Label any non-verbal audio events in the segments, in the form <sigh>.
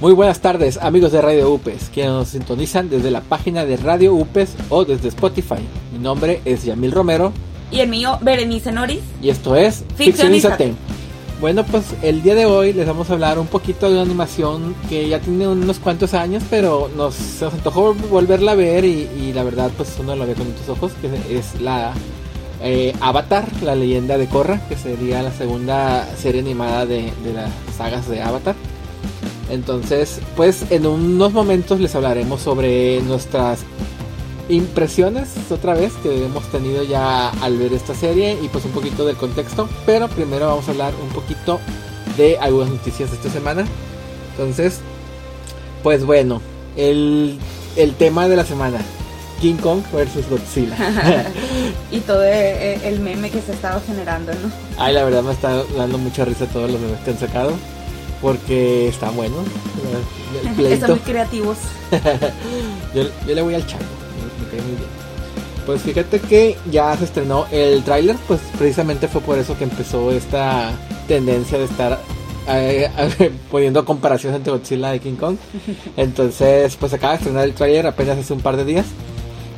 Muy buenas tardes amigos de Radio UPES, que nos sintonizan desde la página de Radio UPES o desde Spotify. Mi nombre es Yamil Romero. Y el mío, Berenice Noris. Y esto es Ficcionízate. Bueno, pues el día de hoy les vamos a hablar un poquito de una animación que ya tiene unos cuantos años, pero nos, se nos antojó volverla a ver y, la verdad pues uno lo ve con muchos ojos, que es la eh, Avatar, la leyenda de Korra, que sería la segunda serie animada de, de las sagas de Avatar. Entonces, pues en unos momentos les hablaremos sobre nuestras impresiones otra vez que hemos tenido ya al ver esta serie y pues un poquito del contexto. Pero primero vamos a hablar un poquito de algunas noticias de esta semana. Entonces, pues bueno, el, el tema de la semana. King Kong versus Godzilla. <laughs> <laughs> y todo eh, eh, el meme que se estaba generando, ¿no? Ay, la verdad me está dando mucha risa todos los memes que han sacado porque está bueno. <laughs> Están muy creativos. <laughs> yo, le voy al chango, me, cae muy bien. Pues fíjate que ya se estrenó el tráiler, pues precisamente fue por eso que empezó esta tendencia de estar eh, <laughs> poniendo comparaciones entre Godzilla y King Kong. Entonces, pues acaba de estrenar el tráiler apenas hace un par de días.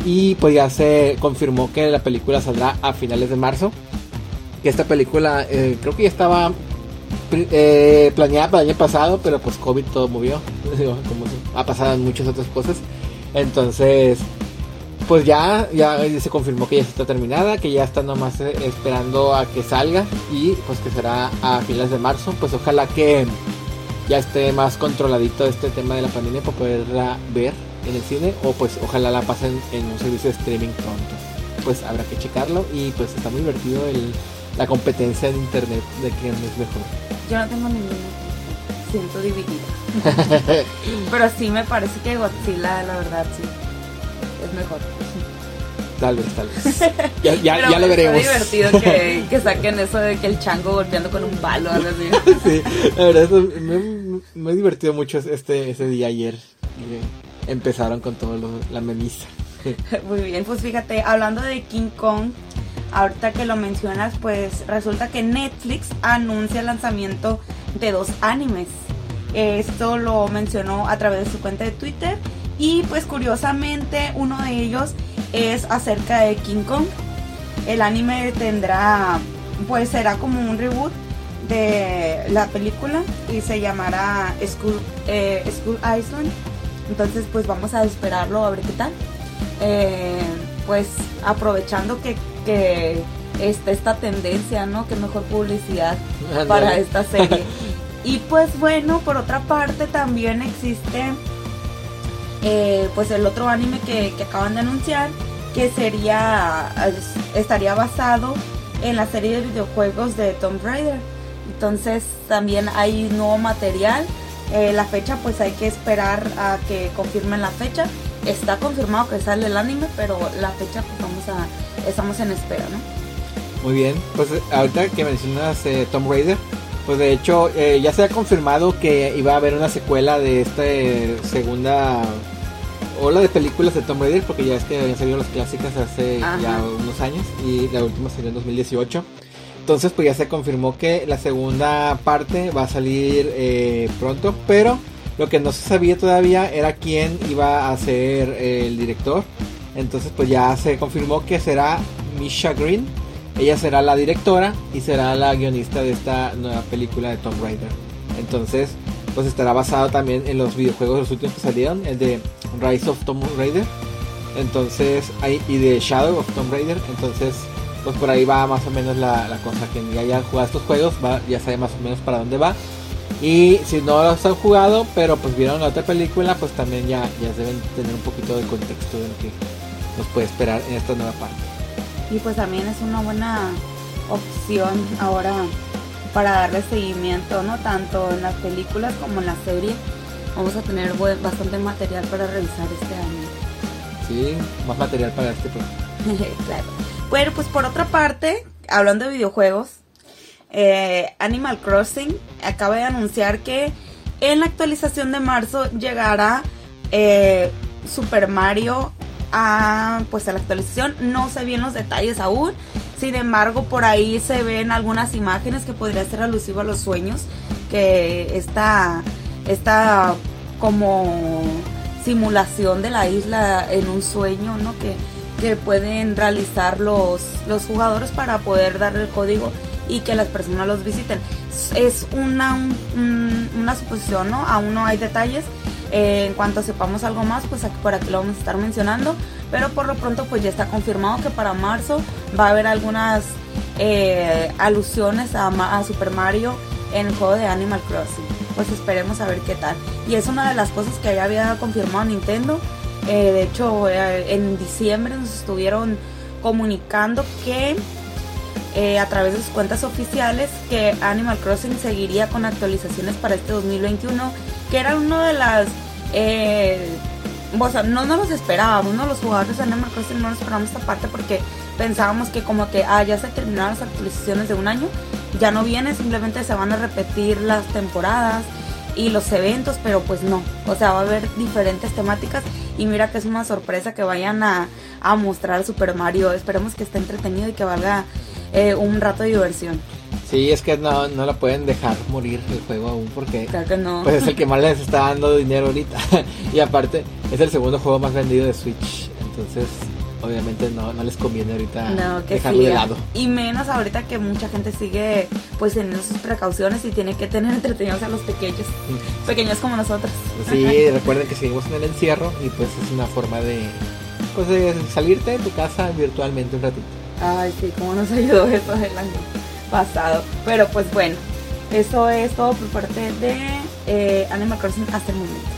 Y pues ya se confirmó que la película saldrá a finales de marzo. Que esta película eh, creo que ya estaba eh, planeada para el año pasado, pero pues COVID todo movió, <laughs> como ha pasado en muchas otras cosas. Entonces, pues ya, ya se confirmó que ya está terminada, que ya está nomás eh, esperando a que salga y pues que será a finales de marzo. Pues ojalá que ya esté más controladito este tema de la pandemia para poderla ver en el cine o pues ojalá la pasen en un servicio de streaming pronto. Pues habrá que checarlo y pues está muy divertido el, la competencia en internet de quién es mejor. Yo no tengo ninguna. Siento dividida. <laughs> Pero sí me parece que Godzilla, la verdad, sí. Es mejor. Tal vez, tal vez. <laughs> Ya, ya, ya lo veremos. Es divertido que, <laughs> que, saquen eso de que el chango golpeando con un palo. Algo así. sí, la verdad, eso me, me, he divertido mucho este, ese día ayer. Empezaron con todo lo, la memisa. Muy bien, pues fíjate, hablando de King Kong, ahorita que lo mencionas, pues resulta que Netflix anuncia el lanzamiento de dos animes. Esto lo mencionó a través de su cuenta de Twitter y pues curiosamente uno de ellos es acerca de King Kong. El anime tendrá, pues será como un reboot de la película y se llamará School, eh, Island. Entonces pues vamos a esperarlo a ver qué tal. Eh, pues aprovechando que que está esta tendencia, ¿no? Que mejor publicidad para esta serie. y pues bueno, por otra parte también existe eh, pues el otro anime que, acaban de anunciar, que sería, estaría basado en la serie de videojuegos de Tomb Raider. Entonces también hay nuevo material. Eh, la fecha pues hay que esperar a que confirmen la fecha. Está confirmado que sale el anime, pero la fecha pues vamos a estamos en espera, ¿no? Muy bien, pues ahorita que mencionas eh, Tomb Raider, pues de hecho eh, ya se ha confirmado que iba a haber una secuela de esta segunda ola de películas de Tomb Raider, porque ya es que habían salido las clásicas hace ya unos años y la última salió en 2018. Entonces pues ya se confirmó que la segunda parte va a salir eh, pronto, pero lo que no se sabía todavía era quién iba a ser el director. Entonces pues ya se confirmó que será Misha Green. Ella será la directora y será la guionista de esta nueva película de Tomb Raider. Entonces pues estará basado también en los videojuegos los últimos que salieron, el de Rise of Tomb Raider. Entonces, y de Shadow of Tomb Raider. Entonces, pues por ahí va más o menos la, cosa. Quien ya haya jugado estos juegos va, ya sabe más o menos para dónde va. Y si no los han jugado, pero pues vieron la otra película, pues también ya, ya deben tener un poquito de contexto de lo que nos puede esperar en esta nueva parte. Y pues también es una buena opción ahora para darle seguimiento, ¿no? Tanto en las películas como en la serie. Vamos a tener bastante material para revisar este año. Sí, más material para este programa. <laughs> claro. Bueno, pues por otra parte, hablando de videojuegos, eh, Animal Crossing acaba de anunciar que en la actualización de marzo llegará eh, Super Mario a, pues a la actualización. No se ven los detalles aún. Sin embargo, por ahí se ven algunas imágenes que podría ser alusivo a los sueños. Que esta, esta como simulación de la isla en un sueño, ¿no? Que, que pueden realizar los, los jugadores para poder dar el código y que las personas los visiten. Es una, una suposición, ¿no? Aún no hay detalles. Eh, en cuanto sepamos algo más, pues aquí, por aquí lo vamos a estar mencionando. Pero por lo pronto, pues ya está confirmado que para marzo va a haber algunas eh, alusiones a, Super Mario en el juego de Animal Crossing. Pues esperemos a ver qué tal. Y es una de las cosas que ya había confirmado Nintendo. Eh, de hecho, en diciembre nos estuvieron comunicando que a través de sus cuentas oficiales que Animal Crossing seguiría con actualizaciones para este 2021 que era uno de las... Eh, o sea, no nos los esperábamos, ¿no? Los jugadores de Animal Crossing no nos esperábamos esta parte porque pensábamos que como que, ah, ya se terminaron las actualizaciones de un año, ya no viene, simplemente se van a repetir las temporadas y los eventos, pero pues no, o sea, va a haber diferentes temáticas y mira que es una sorpresa que vayan a, a mostrar Super Mario, esperemos que esté entretenido y que valga eh, un rato de diversión. Sí, es que no, no la pueden dejar morir el juego aún porque claro que no. pues es el que más les está dando dinero ahorita. <laughs> y aparte es el segundo juego más vendido de Switch. Entonces obviamente no, no les conviene ahorita dejarlo de lado. Y menos ahorita que mucha gente sigue pues teniendo sus precauciones y tiene que tener entretenidos a los pequeños. Pequeños como nosotros. Sí, <laughs> recuerden que seguimos en el encierro y pues es una forma de pues de salirte de tu casa virtualmente un ratito. Ay, sí, cómo nos <laughs> ayudó eso el año pasado. Pero pues bueno, eso es todo por parte de eh, Animal Crossing hasta el momento.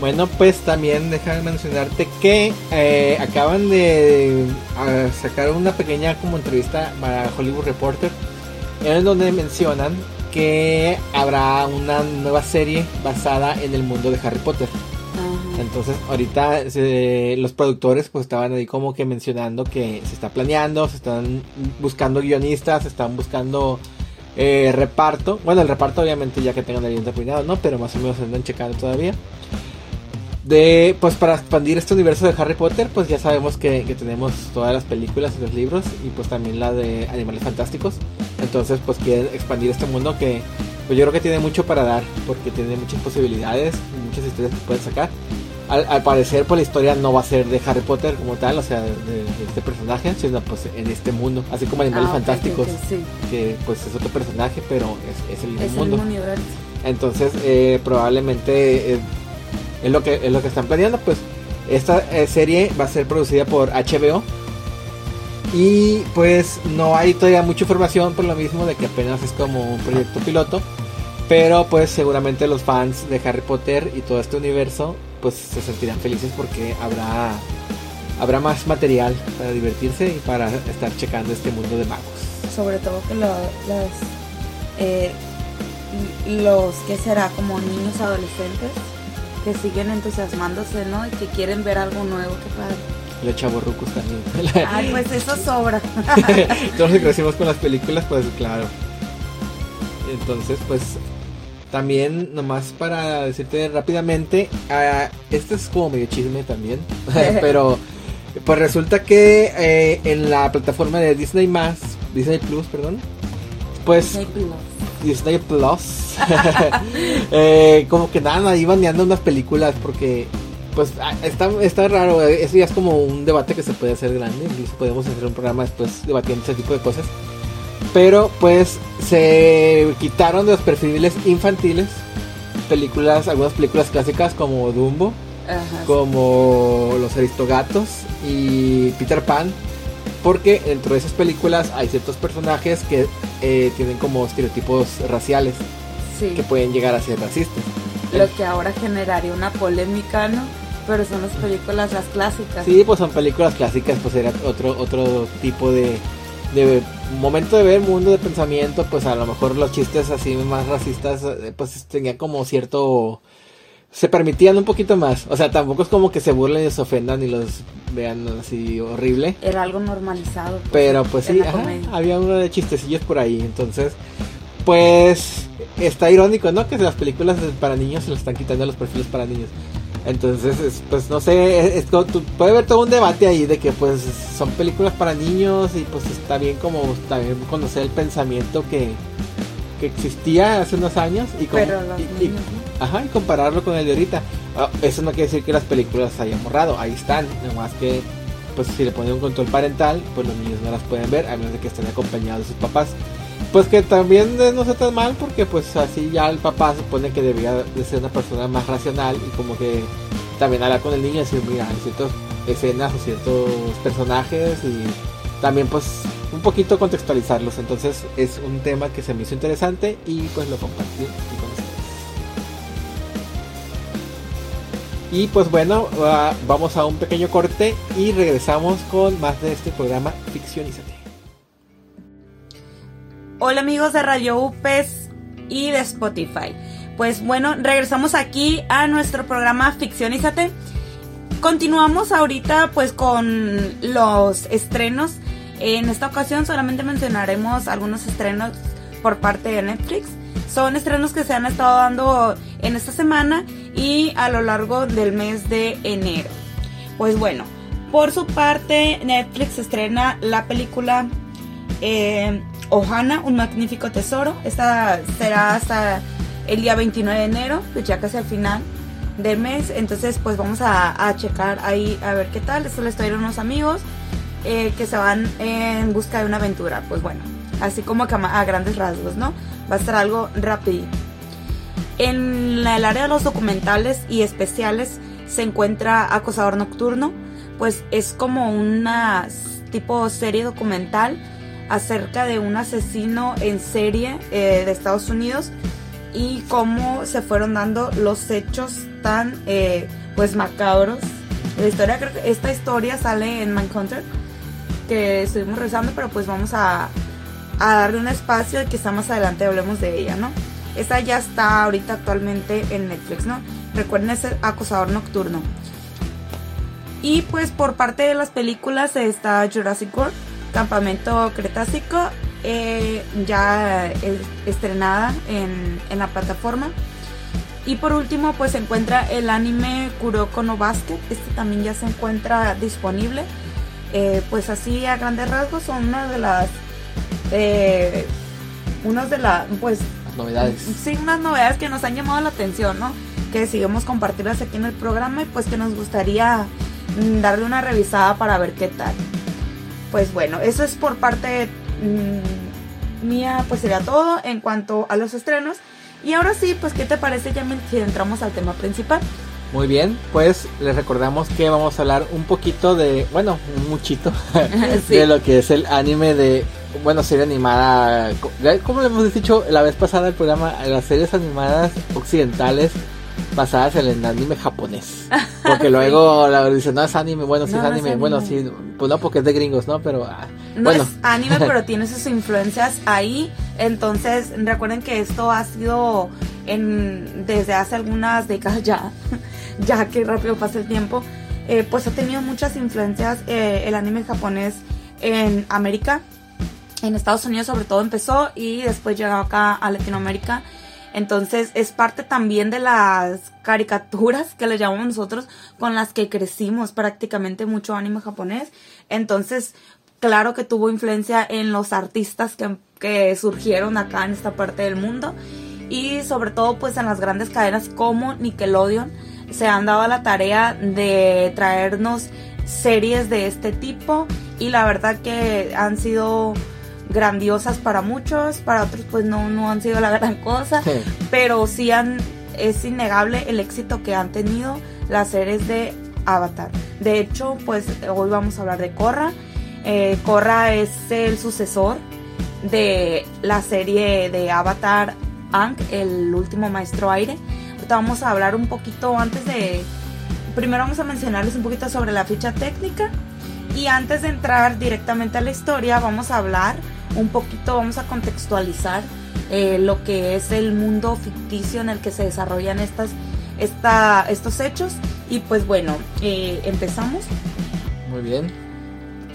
Bueno, pues también déjame mencionarte que eh, acaban de sacar una pequeña como entrevista para Hollywood Reporter en donde mencionan que habrá una nueva serie basada en el mundo de Harry Potter. Entonces, ahorita los productores pues estaban ahí como que mencionando que se está planeando, se están buscando guionistas, se están buscando eh, reparto. Bueno, el reparto obviamente ya que tengan el guion ¿no? Pero más o menos se andan checando todavía. De, pues para expandir este universo de Harry Potter, pues ya sabemos que, que, tenemos todas las películas y los libros y pues también la de Animales Fantásticos. Entonces pues quieren expandir este mundo que pues yo creo que tiene mucho para dar porque tiene muchas posibilidades, muchas historias que pueden sacar al, parecer pues la historia no va a ser de Harry Potter como tal, o sea, de, este personaje, sino pues en este mundo, así como Animales ah, Fantásticos, que pues es otro personaje, pero es, el mismo mundo. Entonces eh, probablemente eh, es lo que es lo que están planeando, pues esta eh, serie va a ser producida por HBO y pues no hay todavía mucha información por lo mismo de que apenas es como un proyecto piloto. Pero pues seguramente los fans de Harry Potter y todo este universo pues se sentirán felices porque habrá habrá más material para divertirse y para estar checando este mundo de magos. Sobre todo que los eh, los que será como niños adolescentes que siguen entusiasmándose, ¿no? Y que quieren ver algo nuevo, qué padre. Los chavorrucos también. <laughs> Ay, pues eso sobra. <laughs> Todos crecimos con las películas, pues claro. Entonces, pues también, nomás para decirte rápidamente, uh, este es como medio chisme también, <laughs> pero pues resulta que eh, en la plataforma de Disney más, Disney Plus, perdón, pues Disney Plus, Disney Plus <laughs> eh, como que nada, ahí bandeando unas películas porque pues ah, está, está raro, eso ya es como un debate que se puede hacer grande, incluso podemos hacer un programa después debatiendo ese tipo de cosas. Pero pues se quitaron de los perfiles infantiles películas, algunas películas clásicas como Dumbo, como Los Aristogatos y Peter Pan, porque dentro de esas películas hay ciertos personajes que eh, tienen como estereotipos raciales que pueden llegar a ser racistas. Lo que ahora generaría una polémica, ¿no? Pero son las películas las clásicas. Sí, pues son películas clásicas, pues era otro otro tipo de de momento de ver mundo de pensamiento, pues a lo mejor los chistes así más racistas, eh, pues tenían como cierto... Se permitían un poquito más. O sea, tampoco es como que se burlen y se ofendan y los vean así horrible. Era algo normalizado. Pues, Pero pues sí, había uno de chistecillos por ahí. Entonces, pues está irónico, ¿no? Que las películas para niños se las están quitando los perfiles para niños. Entonces, pues no sé, puede haber todo un debate ahí de que pues son películas para niños y pues está bien como también conocer el pensamiento que, existía hace unos años y, Ajá, y compararlo con el de ahorita. Ah, eso no quiere decir que las películas se hayan borrado, ahí están, nomás que pues si le ponen un control parental, pues los niños no las pueden ver, a menos de que estén acompañados de sus papás. Pues que también no está tan mal porque pues así ya el papá supone que debería de ser una persona más racional y como que también hablar con el niño y decir, mira, hay ciertas escenas o ciertos personajes y también pues un poquito contextualizarlos. Entonces es un tema que se me hizo interesante y pues lo compartí con ustedes. Y pues bueno, uh, vamos a un pequeño corte y regresamos con más de este programa Ficcionízate. Hola amigos de Radio UPES y de Spotify. Pues bueno, regresamos aquí a nuestro programa Ficcionízate. Continuamos ahorita pues con los estrenos. En esta ocasión solamente mencionaremos algunos estrenos por parte de Netflix. Son estrenos que se han estado dando en esta semana y a lo largo del mes de enero. Pues bueno, por su parte Netflix estrena la película eh, Ohana, un magnífico tesoro. Esta será hasta el día 29 de enero, pues ya casi al final del mes. Entonces pues vamos a, checar ahí a ver qué tal. Esto les traigo unos amigos eh, que se van en busca de una aventura. Pues bueno, así como a, a grandes rasgos, ¿no? Va a ser algo rapidito. En el área de los documentales y especiales se encuentra Acosador Nocturno, pues es como una tipo serie documental acerca de un asesino en serie eh, de Estados Unidos y cómo se fueron dando los hechos tan eh, pues macabros. La historia, creo que esta historia sale en Manhunter, que estuvimos rezando, pero pues vamos a, a darle un espacio y quizá más adelante hablemos de ella, ¿no? Esa ya está ahorita actualmente en Netflix, ¿no? Recuerden ese acosador nocturno. Y pues por parte de las películas está Jurassic World, Campamento Cretácico, eh, ya estrenada en, la plataforma. Y por último pues se encuentra el anime Kuroko no Basket, este también ya se encuentra disponible. Eh, pues así a grandes rasgos son una de las... Eh, unas de las... pues novedades. Sí, unas novedades que nos han llamado la atención, ¿no? Que sigamos compartirlas aquí en el programa y pues que nos gustaría mm, darle una revisada para ver qué tal. Pues bueno, eso es por parte mm, mía, pues sería todo en cuanto a los estrenos. Y ahora sí, pues ¿qué te parece ya si entramos al tema principal? Muy bien, pues les recordamos que vamos a hablar un poquito de, bueno, un muchito <laughs> de lo que es el anime de bueno, serie animada, como le hemos dicho la vez pasada el programa, las series animadas occidentales basadas en el anime japonés. <laughs> Porque luego la dicen, no es anime, bueno, sí es, anime. bueno, sí, pues no porque es de gringos, ¿no? Pero ah, no bueno. es anime, <laughs> pero tiene sus influencias ahí. Entonces, recuerden que esto ha sido en desde hace algunas décadas ya, <laughs> ya que rápido pasa el tiempo, eh, pues ha tenido muchas influencias eh, el anime japonés en América en Estados Unidos sobre todo empezó y después llegó acá a Latinoamérica. Entonces es parte también de las caricaturas que le llamamos nosotros con las que crecimos prácticamente mucho anime japonés. Entonces, claro que tuvo influencia en los artistas que, que surgieron acá en esta parte del mundo y sobre todo pues en las grandes cadenas como Nickelodeon se han dado la tarea de traernos series de este tipo y la verdad que han sido grandiosas para muchos, para otros pues no, no han sido la <laughs> gran cosa, pero sí han, es innegable el éxito que han tenido las series de Avatar. De hecho, pues hoy vamos a hablar de Korra. Eh, Korra es el sucesor de la serie de Avatar Ang, el último maestro aire. Ahorita vamos a hablar un poquito antes de... Primero vamos a mencionarles un poquito sobre la ficha técnica y antes de entrar directamente a la historia vamos a hablar un poquito vamos a contextualizar eh, lo que es el mundo ficticio en el que se desarrollan estas, esta, estos hechos. Y pues bueno, eh, empezamos. Muy bien.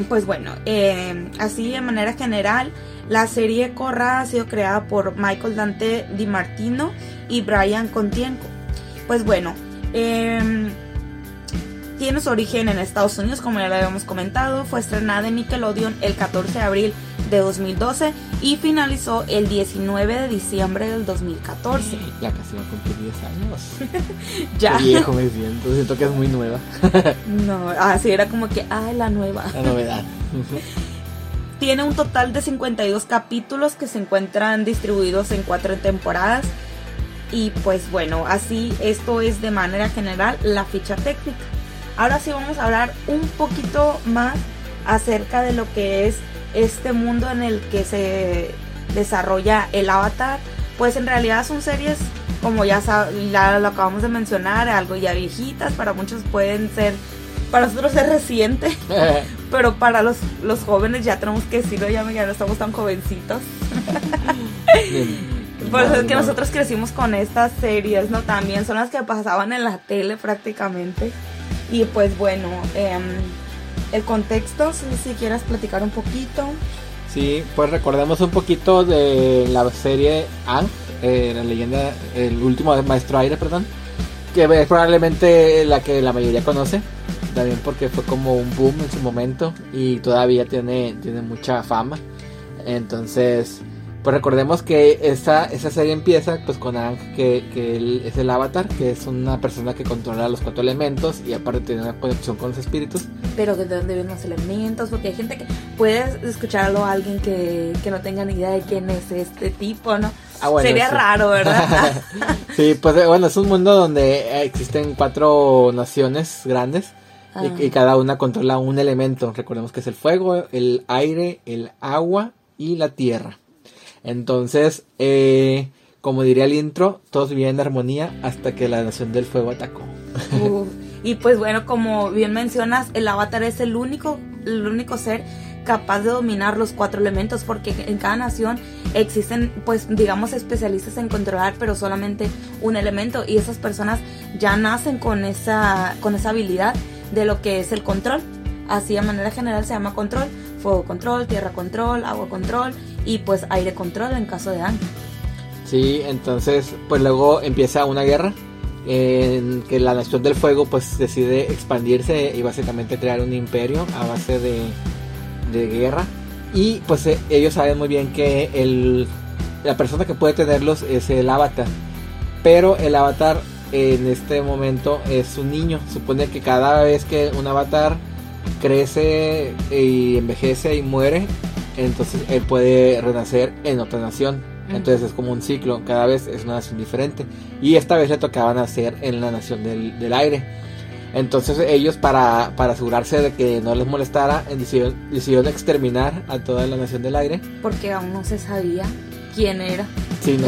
Pues bueno, eh, así de manera general, la serie Corra ha sido creada por Michael Dante Di Martino y Brian Contienco. Pues bueno, em, tiene su origen en Estados Unidos, como ya lo habíamos comentado. Fue estrenada en Nickelodeon el 14 de abril de 2012 y finalizó el 19 de diciembre del 2014. <gasps> Ya casi va a cumplir 10 años. <laughs> ya. Qué viejo me siento, siento que es muy nueva. <laughs> no, así era como que, ay, la nueva. La novedad. <laughs> Tiene un total de 52 capítulos que se encuentran distribuidos en cuatro temporadas. Y pues bueno, así esto es de manera general la ficha técnica. Ahora sí vamos a hablar un poquito más acerca de lo que es este mundo en el que se desarrolla el avatar. Pues en realidad son series, como ya, ya lo acabamos de mencionar, algo ya viejitas, para muchos pueden ser, para nosotros es reciente, <laughs> <laughs> pero para los, los jóvenes ya tenemos que decirlo, ya, ya no estamos tan jovencitos. <laughs> Por eso es que nosotros crecimos con estas series, ¿no? También son las que pasaban en la tele prácticamente. Y pues bueno, em, el contexto, si, si platicar un poquito. Sí, pues recordemos un poquito de la serie Ang, eh, la leyenda, el último maestro aire, perdón, que es probablemente la que la mayoría conoce, también porque fue como un boom en su momento y todavía tiene, tiene mucha fama. Entonces, pues recordemos que esta, esa serie empieza pues con Ang, que, que él es el avatar, que es una persona que controla los cuatro elementos y aparte tiene una conexión con los espíritus. Pero de dónde vienen los elementos, porque hay gente que puede escucharlo a alguien que, que no tenga ni idea de quién es este tipo, ¿no? Ah, bueno, Sería raro, ¿verdad? <laughs> sí, pues eh, bueno, es un mundo donde existen cuatro naciones grandes. Y, y, ah. cada una controla un elemento. Recordemos que es el fuego, el aire, el agua y la tierra. Entonces, eh, como diría el intro, todos vivían en armonía hasta que la Nación del Fuego atacó. y pues bueno, como bien mencionas, el avatar es el único, el único ser capaz de dominar los cuatro elementos porque en cada nación existen pues digamos especialistas en controlar pero solamente un elemento y esas personas ya nacen con esa con esa habilidad de lo que es el control así de manera general se llama control fuego control tierra control agua control y pues aire control en caso de daño. Sí, entonces pues luego empieza una guerra en que la Nación del Fuego pues decide expandirse y básicamente crear un imperio a base de, de guerra. Y pues eh, ellos saben muy bien que el, la persona que puede tenerlos es el avatar. Pero el avatar en este momento es un niño. Supone que cada vez que un avatar crece y envejece y muere entonces él puede renacer en otra nación. Entonces es como un ciclo, cada vez es una nación diferente. Y esta vez le tocaba nacer en la nación del, aire. Entonces ellos para, para, asegurarse de que no les molestara, decidieron, decidieron, exterminar a toda la nación del aire. Porque aún no se sabía quién era. Sí,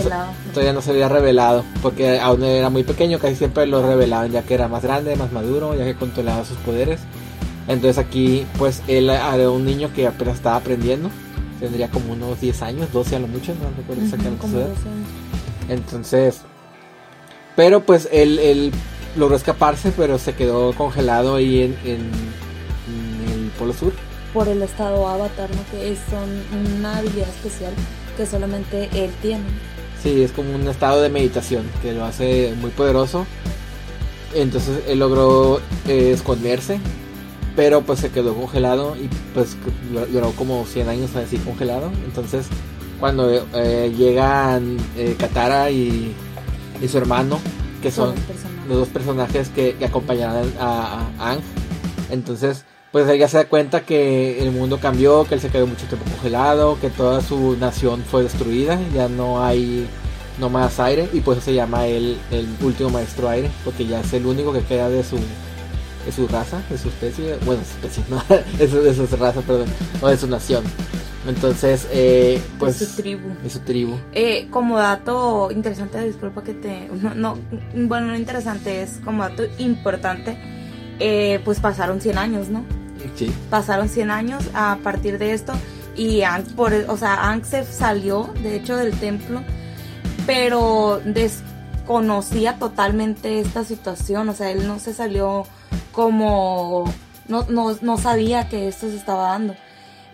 todavía no se había revelado, porque aún era muy pequeño, casi siempre lo revelaban ya que era más grande, más maduro, ya que controlaba sus poderes. Entonces aquí pues él era un niño que apenas estaba aprendiendo. Tendría como unos 10 años, 12 a lo mucho, no recuerdo exactamente su edad. Entonces, pero pues él, él, logró escaparse, pero se quedó congelado ahí en, en, el Polo Sur. Por el estado avatar, ¿no? Que son una habilidad especial que solamente él tiene. Sí, es como un estado de meditación que lo hace muy poderoso. Entonces él logró eh, esconderse pero pues se quedó congelado y pues duró como 100 años así congelado. Entonces cuando eh, llegan eh, Katara y, su hermano, que son los dos personajes que, que acompañarán a, a, Ang, entonces pues ella se da cuenta que el mundo cambió, que él se quedó mucho tiempo congelado, que toda su nación fue destruida, ya no hay no más aire y pues se llama él el último maestro aire, porque ya es el único que queda de su de su raza, de su especie, bueno, su especie, <laughs> no, de su, raza, perdón, o de su nación. Entonces, eh, pues... De su tribu. De su tribu. Eh, como dato interesante, disculpa que te... No, bueno, no interesante, es como dato importante, eh, pues pasaron 100 años, ¿no? Sí. Pasaron 100 años a partir de esto y Ang, por, o sea, se salió, de hecho, del templo, pero desconocía totalmente esta situación, o sea, él no se salió como no, no, no sabía que esto se estaba dando.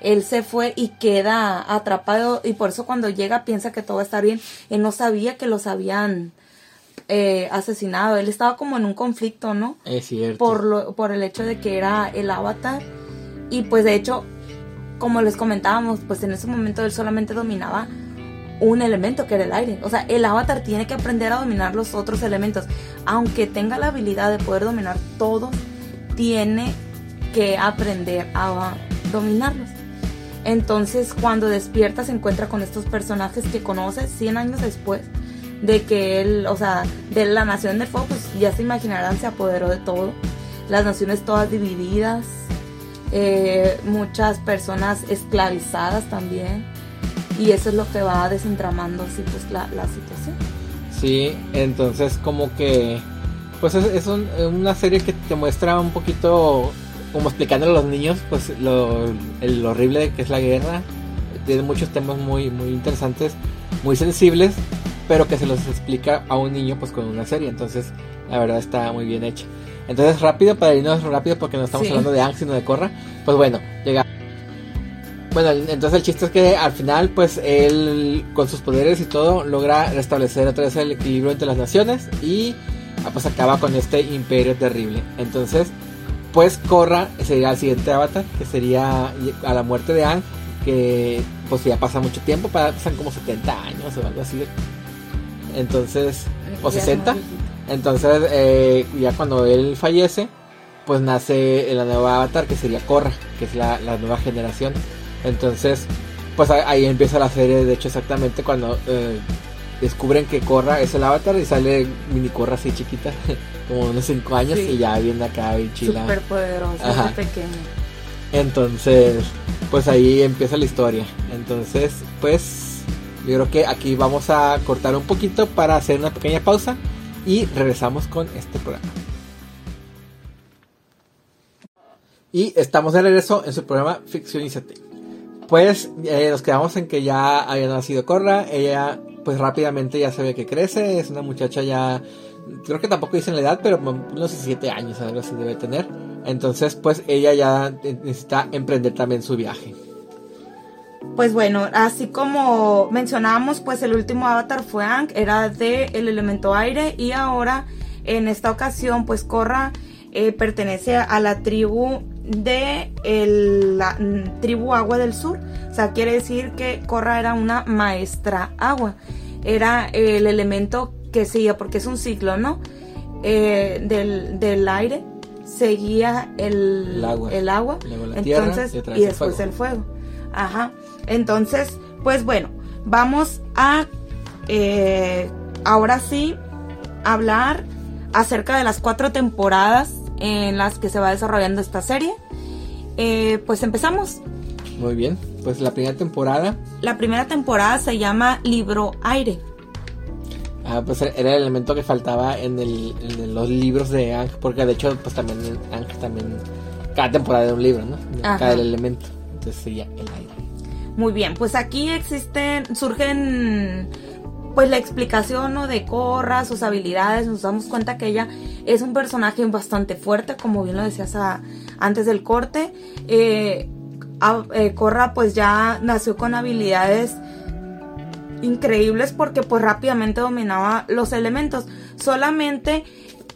Él se fue y queda atrapado y por eso cuando llega piensa que todo va a estar bien. Él no sabía que los habían eh, asesinado. Él estaba como en un conflicto, ¿no? Es cierto. Por, lo, por el hecho de que era el avatar. Y pues de hecho, como les comentábamos, pues en ese momento él solamente dominaba un elemento que era el aire. O sea, el avatar tiene que aprender a dominar los otros elementos. Aunque tenga la habilidad de poder dominar todo, tiene que aprender a dominarlos. Entonces, cuando despierta, se encuentra con estos personajes que conoce 100 años después de que él, o sea, de la nación del fuego, pues ya se imaginarán, se apoderó de todo. Las naciones todas divididas, eh, muchas personas esclavizadas también. Y eso es lo que va desentramando así pues la, la situación. Sí, entonces como que pues es, una serie que te muestra un poquito como explicándole a los niños pues lo el horrible que es la guerra. Tiene muchos temas muy muy interesantes, muy sensibles, pero que se los explica a un niño pues con una serie. Entonces, la verdad está muy bien hecha. Entonces, rápido, para irnos rápido porque no estamos hablando de Ang, sino de Corra. Pues bueno, llega. Bueno, entonces el chiste es que al final, pues él, con sus poderes y todo, logra restablecer otra vez el equilibrio entre las naciones y ah, pues acaba con este imperio terrible. Entonces, pues Corra sería el siguiente avatar, que sería a la muerte de Ang, que pues ya pasa mucho tiempo, pasan como 70 años o algo así. Entonces, o 60. Entonces, eh, ya cuando él fallece, pues nace la nueva avatar que sería Korra, que es la, nueva generación. Entonces, pues ahí empieza la serie, de hecho, exactamente cuando eh, descubren que Korra es el avatar y sale mini Korra así chiquita, <laughs> como unos 5 años, y ya viene acá y chila. Súper poderosa, pequeña. Entonces, pues ahí empieza la historia. Entonces, pues yo creo que aquí vamos a cortar un poquito para hacer una pequeña pausa y regresamos con este programa. Y estamos de regreso en su programa Ficcionízate. Pues eh, nos quedamos en que ya había nacido Corra. Ella, pues rápidamente ya se ve que crece. Es una muchacha ya. Creo que tampoco dicen la edad, pero unos 17 años, algo así debe tener. Entonces, pues ella ya necesita emprender también su viaje. Pues bueno, así como mencionábamos, pues el último avatar fue Ang, era de el elemento aire y ahora en esta ocasión pues Korra eh, pertenece a la tribu de la tribu agua del sur. O sea, quiere decir que Korra era una maestra agua. Era el elemento que seguía, porque es un ciclo, ¿no? Eh, del, aire seguía el, agua, el agua. entonces, y, después el fuego. Ajá. Entonces, pues bueno, vamos a eh, ahora sí hablar acerca de las cuatro temporadas en las que se va desarrollando esta serie. Eh, pues empezamos. Muy bien, pues la primera temporada. La primera temporada se llama Libro Aire. Ah, pues era el elemento que faltaba en, los libros de Ang, porque de hecho, pues también Ang también, cada temporada de un libro, ¿no? Cada elemento. Entonces sería el aire. Muy bien, pues aquí existen, surgen pues la explicación ¿no? de Corra, sus habilidades, nos damos cuenta que ella es un personaje bastante fuerte, como bien lo decías antes del corte. Eh, eh, Corra pues ya nació con habilidades increíbles porque pues rápidamente dominaba los elementos. Solamente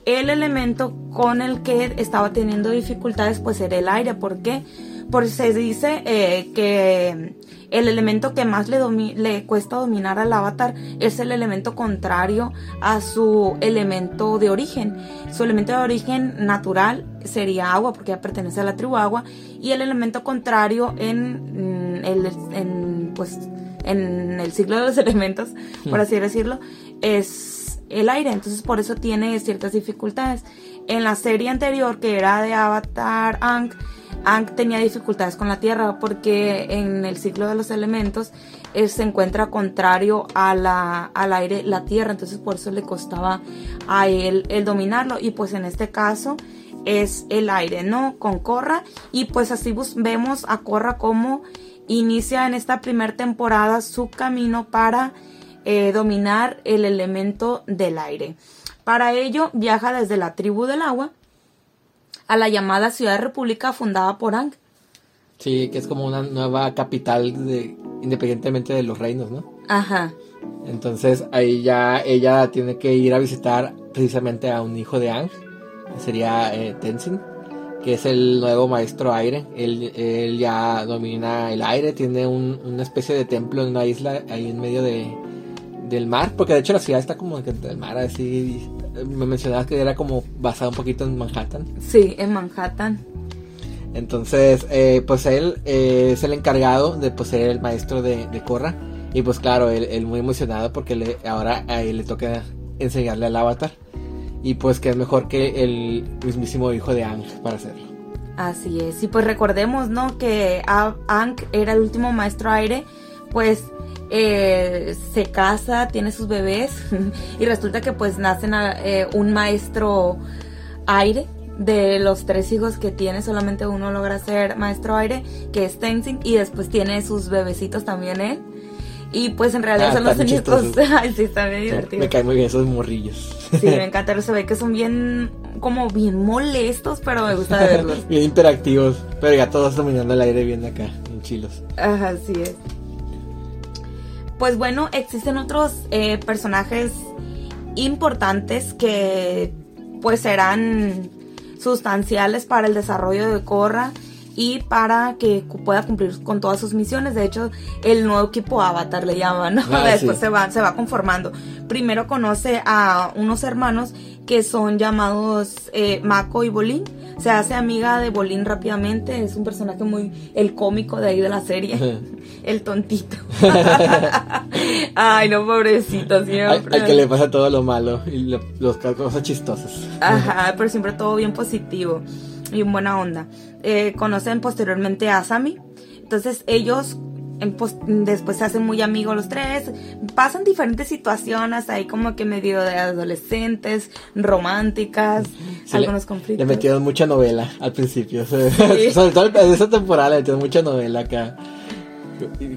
el elemento con el que estaba teniendo dificultades pues era el aire. ¿Por qué? Porque se dice eh, que el elemento que más le, le cuesta dominar al avatar es el elemento contrario a su elemento de origen. Su elemento de origen natural sería agua, porque ya pertenece a la tribu agua, y el elemento contrario en, mm, el, en, pues, en el ciclo de los <laughs> elementos, por así decirlo, es el aire. Entonces por eso tiene ciertas dificultades. En la serie anterior, que era de Avatar Ankh, Ang tenía dificultades con la Tierra porque en el ciclo de los elementos él se encuentra contrario a la, al aire, la Tierra, entonces por eso le costaba a él el dominarlo y pues en este caso es el aire, ¿no? Con Corra y pues así vemos a Corra como inicia en esta primera temporada su camino para eh, dominar el elemento del aire. Para ello viaja desde la tribu del agua a la llamada Ciudad República fundada por Ang. Sí, que es como una nueva capital de, independientemente de los reinos, ¿no? Ajá. Entonces ahí ya ella tiene que ir a visitar precisamente a un hijo de Ang, que sería eh, Tenzin, que es el nuevo maestro aire. Él, ya domina el aire, tiene una especie de templo en una isla ahí en medio de, del mar, porque de hecho la ciudad está como en el mar, así. Me mencionabas que era como basada un poquito en Manhattan. Sí, en Manhattan. Entonces, eh, pues él eh, es el encargado de pues, ser el maestro de, de Korra. Y pues claro, él, muy emocionado porque le, ahora a él le toca enseñarle al avatar. Y pues que es mejor que el mismísimo hijo de Ang para hacerlo. Así es. Y pues recordemos, ¿no? Que Ang era el último maestro aire. Pues eh, se casa, tiene sus bebés. <laughs> y resulta que pues nacen eh, un maestro aire. De los tres hijos que tiene, solamente uno logra ser maestro aire, que es Tenzin, y después tiene sus bebecitos también él. Y pues en realidad ah, son los únicos. <laughs> Ay, sí, está bien divertido. Me caen muy bien esos morrillos. Sí, me <laughs> encanta. Se ve que son bien, como bien molestos, pero me gusta verlos. bien interactivos. Pero ya todos dominando el aire bien acá, en chilos. Ajá, así es. Pues bueno, existen otros eh, personajes importantes que pues serán sustanciales para el desarrollo de Korra y para que pueda cumplir con todas sus misiones. De hecho, el nuevo equipo Avatar le llaman, ah, <laughs> Después se, va, se va conformando. Primero conoce a unos hermanos que son llamados eh, Mako y Bolín. Se hace amiga de Bolín rápidamente, es un personaje muy el cómico de ahí de la serie, <laughs> el tontito. <laughs> Ay, no, pobrecito, siempre. Al, que le pasa todo lo malo y los cosas chistosas. Ajá, pero siempre todo bien positivo y en buena onda. Eh, conocen posteriormente a Sami. Entonces ellos después se hacen muy amigos los tres, pasan diferentes situaciones ahí como que medio de adolescentes, románticas, algunos conflictos. Le metieron mucha novela al principio, <laughs> sobre todo en esa temporada le metieron mucha novela acá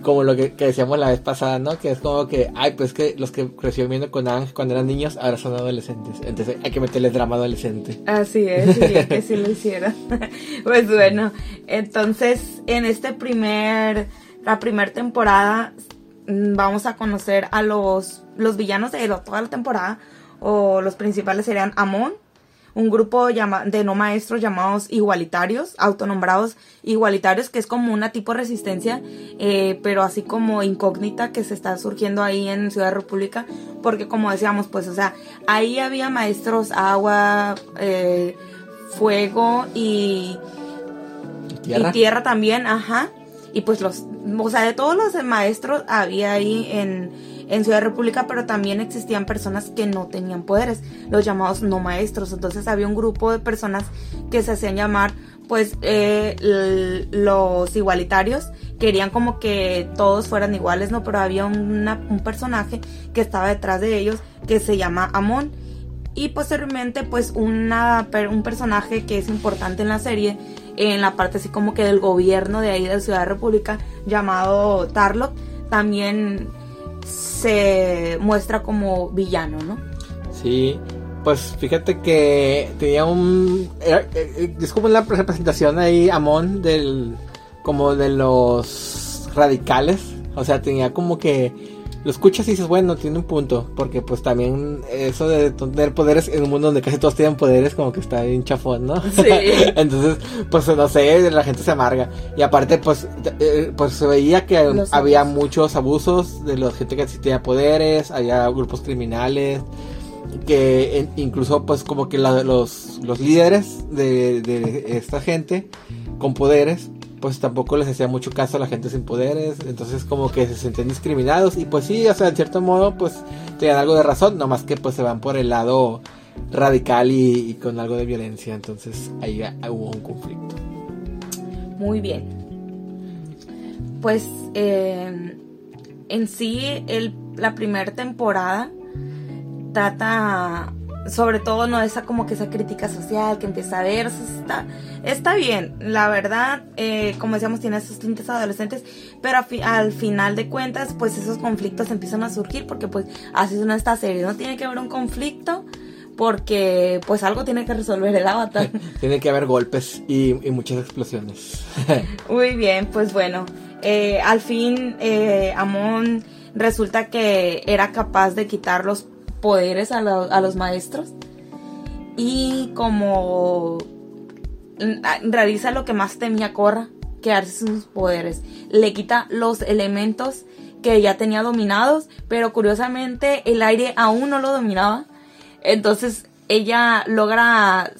como lo que, decíamos la vez pasada, ¿no? Que es como que, ay, pues que los que crecieron viendo con Ang cuando eran niños ahora son adolescentes. Entonces hay que meterles drama adolescente. Así es, sí, que sí lo hicieron. <laughs> pues bueno, entonces en este primer, la primera temporada mm, vamos a conocer a los, los villanos de toda la temporada, o los principales serían Amon, un grupo de no maestros llamados igualitarios, autonombrados igualitarios, que es como una tipo de resistencia, eh, pero así como incógnita que se está surgiendo ahí en Ciudad República, porque como decíamos, pues, o sea, ahí había maestros agua, eh, fuego y ¿Tierra? y tierra también, ajá, y pues los, o sea, de todos los maestros había ahí en en Ciudad República, pero también existían personas que no tenían poderes, los llamados no maestros. Entonces había un grupo de personas que se hacían llamar pues eh, los igualitarios querían como que todos fueran iguales, ¿no? Pero había un personaje que estaba detrás de ellos que se llama Amon. Y posteriormente pues una, un personaje que es importante en la serie, en la parte así como que del gobierno de ahí de Ciudad República, llamado Tarlock, también se muestra como villano, ¿no? Sí, pues fíjate que tenía un... Eh, es como la representación ahí, Amon, del... como de los radicales. O sea, tenía como que lo escuchas y dices, bueno, tiene un punto, porque pues también eso de tener poderes en un mundo donde casi todos tienen poderes, como que está bien chafón, ¿no? Sí. <laughs> Entonces, pues no sé, la gente se amarga. Y aparte, pues, eh, pues se veía que había muchos abusos de la gente que tenía poderes, había grupos criminales, que incluso pues como que los, los líderes de, de esta gente con poderes pues tampoco les hacía mucho caso a la gente sin poderes, entonces como que se sentían discriminados y pues sí, o sea, en cierto modo pues tenían algo de razón, nomás que pues se van por el lado radical y, con algo de violencia, entonces ahí hubo un conflicto. Muy bien. Pues eh, en sí el, la primera temporada trata sobre todo no esa como que esa crítica social que empieza a ver, está, está bien, la verdad, eh, como decíamos, tiene esos tintes adolescentes, pero al final de cuentas, pues esos conflictos empiezan a surgir porque pues así es una esta serie, no tiene que haber un conflicto porque pues algo tiene que resolver el avatar. <laughs> tiene que haber golpes y, muchas explosiones. <laughs> Muy bien, pues bueno, eh, al fin eh, Amon resulta que era capaz de quitar los poderes a, los maestros y como mm, realiza lo que más temía Korra, quedarse sus poderes. Le quita los elementos que ya tenía dominados, pero curiosamente el aire aún no lo dominaba. Entonces ella logra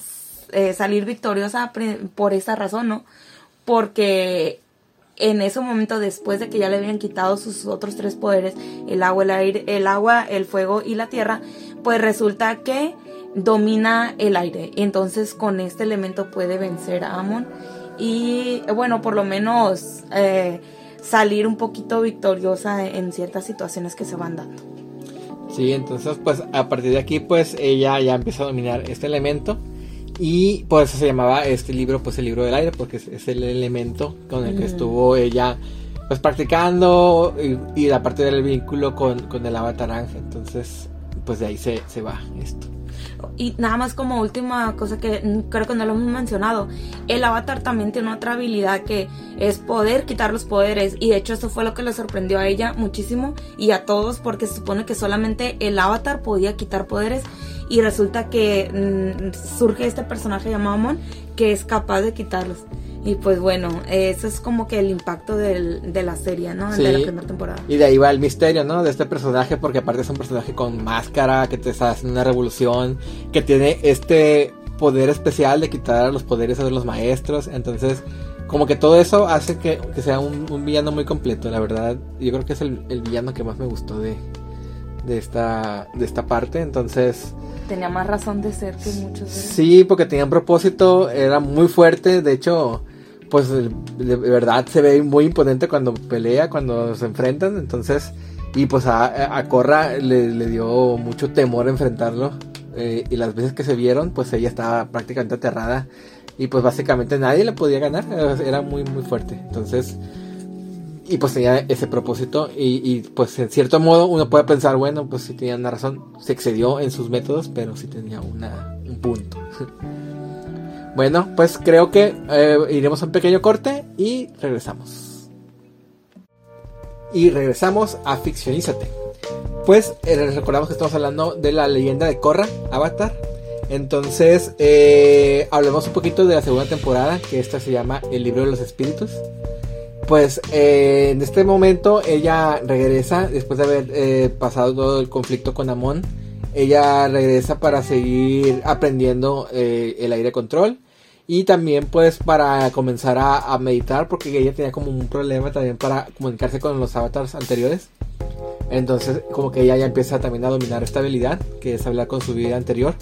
eh, salir victoriosa por esa razón, ¿no? Porque en ese momento, después de que ya le habían quitado sus otros tres poderes, el agua, el aire, el agua, el fuego y la tierra, pues resulta que domina el aire. Entonces con este elemento puede vencer a Amon y bueno, por lo menos eh, salir un poquito victoriosa en ciertas situaciones que se van dando. Sí, entonces pues a partir de aquí pues ella ya empieza a dominar este elemento y por eso se llamaba este libro pues el libro del aire porque es, el elemento con el que estuvo ella pues practicando y, la parte del vínculo con, con el avatar ángel. Entonces pues de ahí se, se va esto. Y nada más como última cosa que creo que no lo hemos mencionado, el avatar también tiene otra habilidad que es poder quitar los poderes y de hecho eso fue lo que le sorprendió a ella muchísimo y a todos porque se supone que solamente el avatar podía quitar poderes y resulta que mm, surge este personaje llamado Mon que es capaz de quitarlos. Y pues bueno, eso es como que el impacto del, de la serie, ¿no? De la primera temporada. Y de ahí va el misterio, ¿no? De este personaje, porque aparte es un personaje con máscara, que te está haciendo una revolución, que tiene este poder especial de quitar los poderes de los maestros. Entonces, como que todo eso hace que, sea un, villano muy completo, la verdad. Yo creo que es el, el villano que más me gustó de, de, esta, de esta parte. Entonces tenía más razón de ser que muchos. Sí, porque tenía un propósito, era muy fuerte, de hecho, pues de verdad se ve muy imponente cuando pelea, cuando se enfrentan, entonces, y pues a, a Corra le, dio mucho temor enfrentarlo, eh, y las veces que se vieron, pues ella estaba prácticamente aterrada, y pues básicamente nadie le podía ganar, era muy, muy fuerte, entonces y pues tenía ese propósito y, pues en cierto modo uno puede pensar, bueno, pues sí tenía una razón, se excedió en sus métodos, pero sí tenía una, un punto. <laughs> bueno, pues creo que eh, iremos a un pequeño corte y regresamos. Y regresamos a Ficcionízate. Pues eh, recordamos que estamos hablando de la leyenda de Korra, Avatar. Entonces, eh, hablemos un poquito de la segunda temporada, que esta se llama El libro de los espíritus pues eh, en este momento ella regresa después de haber pasado todo el conflicto con Amon. Ella regresa para seguir aprendiendo el aire control y también pues para comenzar a, meditar porque ella tenía como un problema también para comunicarse con los avatars anteriores. Entonces como que ella ya empieza también a dominar esta habilidad que es hablar con su vida anterior.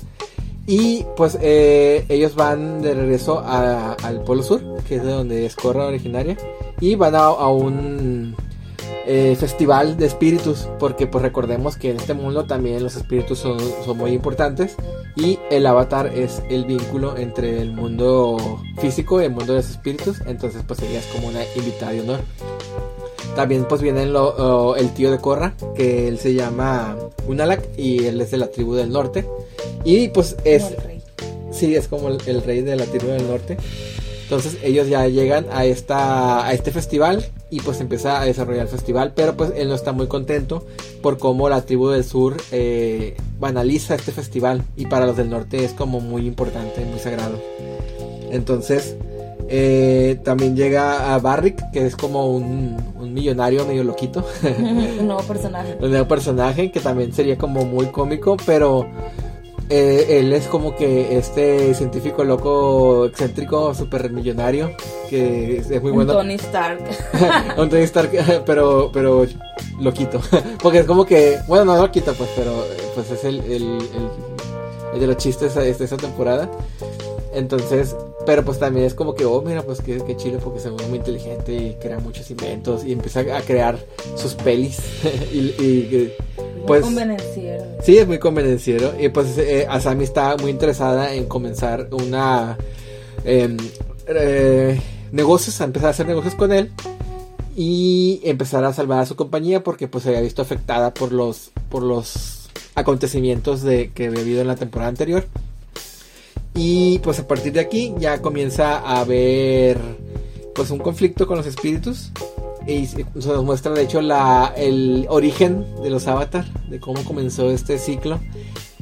Y pues ellos van de regreso al Polo Sur, que es de donde es Corra originaria y van a, un eh, festival de espíritus porque pues recordemos que en este mundo también los espíritus son, muy importantes y el avatar es el vínculo entre el mundo físico y el mundo de los espíritus entonces pues sería como una invitada de honor. También pues viene el tío de Korra que él se llama Unalak y él es de la tribu del norte y pues es sí es como el rey de la tribu del norte. Entonces ellos ya llegan a, esta, a este festival y pues empieza a desarrollar el festival, pero pues él no está muy contento por cómo la tribu del sur eh, banaliza este festival y para los del norte es como muy importante, muy sagrado. Entonces eh, también llega a Barrick, que es como un, un millonario medio loquito. <laughs> un nuevo personaje. un nuevo personaje que también sería como muy cómico, pero eh, él es como que este científico loco, excéntrico, super millonario, que es muy bueno. Tony Stark. <laughs> un Tony Stark, <laughs> pero, pero loquito. <laughs> Porque es como que, bueno, no loquito, pues, pero pues es el, el, el, de los chistes de esta temporada. Entonces, pero pues también es como que, oh, mira, pues que, que chile porque se muy inteligente y crea muchos inventos y empieza a crear sus pelis. <laughs> y, y pues, convenenciero. Sí, es muy convenenciero. Y pues eh, Asami está muy interesada en comenzar una... Em, eh, negocios, a empezar a hacer negocios con él y empezar a salvar a su compañía porque pues se había visto afectada por los por los acontecimientos de que había habido en la temporada anterior y pues a partir de aquí ya comienza a haber pues un conflicto con los espíritus y se nos muestra de hecho la, el origen de los avatar, de cómo comenzó este ciclo,